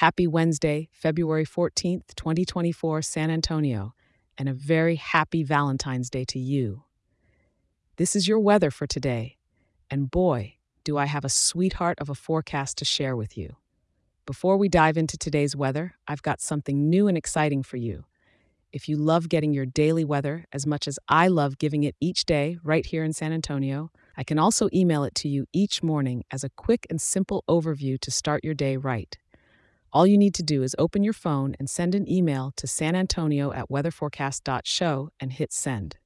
Happy Wednesday, February 14th, 2024, San Antonio, and a very happy Valentine's Day to you. This is your weather for today, and boy, do I have a sweetheart of a forecast to share with you. Before we dive into today's weather, I've got something new and exciting for you. If you love getting your daily weather as much as I love giving it each day right here in San Antonio, I can also email it to you each morning as a quick and simple overview to start your day right. All you need to do is open your phone and send an email to San Antonio at weatherforecast.show and hit send.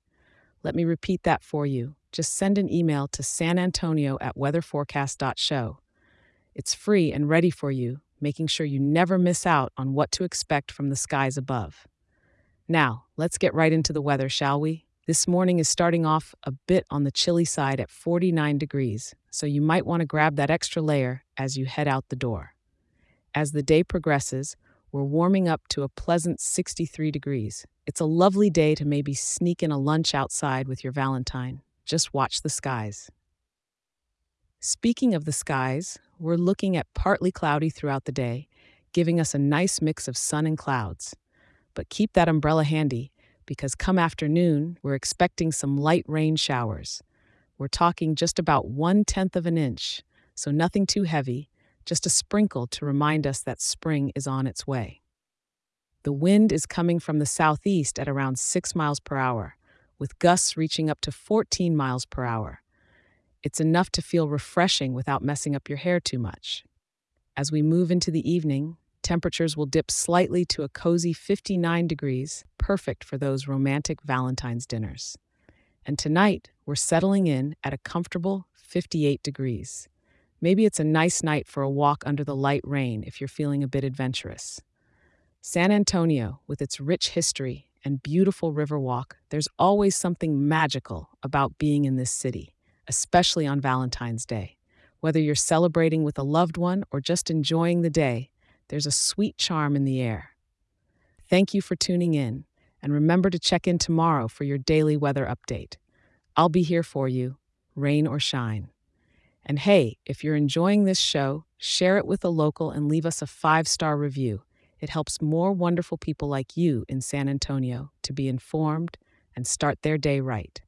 Let me repeat that for you. Just send an email to San Antonio at weatherforecast.show. It's free and ready for you, making sure you never miss out on what to expect from the skies above. Now, let's get right into the weather, shall we? This morning is starting off a bit on the chilly side at 49 degrees, so you might want to grab that extra layer as you head out the door. As the day progresses, we're warming up to a pleasant 63 degrees. It's a lovely day to maybe sneak in a lunch outside with your Valentine. Just watch the skies. Speaking of the skies, we're looking at partly cloudy throughout the day, giving us a nice mix of sun and clouds. But keep that umbrella handy because come afternoon, we're expecting some light rain showers. We're talking just about one tenth of an inch, so nothing too heavy, just a sprinkle to remind us that spring is on its way. The wind is coming from the southeast at around 6 miles per hour, with gusts reaching up to 14 miles per hour. It's enough to feel refreshing without messing up your hair too much. As we move into the evening, temperatures will dip slightly to a cozy 59 degrees, perfect for those romantic Valentine's dinners. And tonight, we're settling in at a comfortable 58 degrees. Maybe it's a nice night for a walk under the light rain if you're feeling a bit adventurous. San Antonio, with its rich history and beautiful river walk, there's always something magical about being in this city, especially on Valentine's Day. Whether you're celebrating with a loved one or just enjoying the day, there's a sweet charm in the air. Thank you for tuning in, and remember to check in tomorrow for your daily weather update. I'll be here for you, rain or shine. And hey, if you're enjoying this show, share it with a local and leave us a five star review. It helps more wonderful people like you in San Antonio to be informed and start their day right.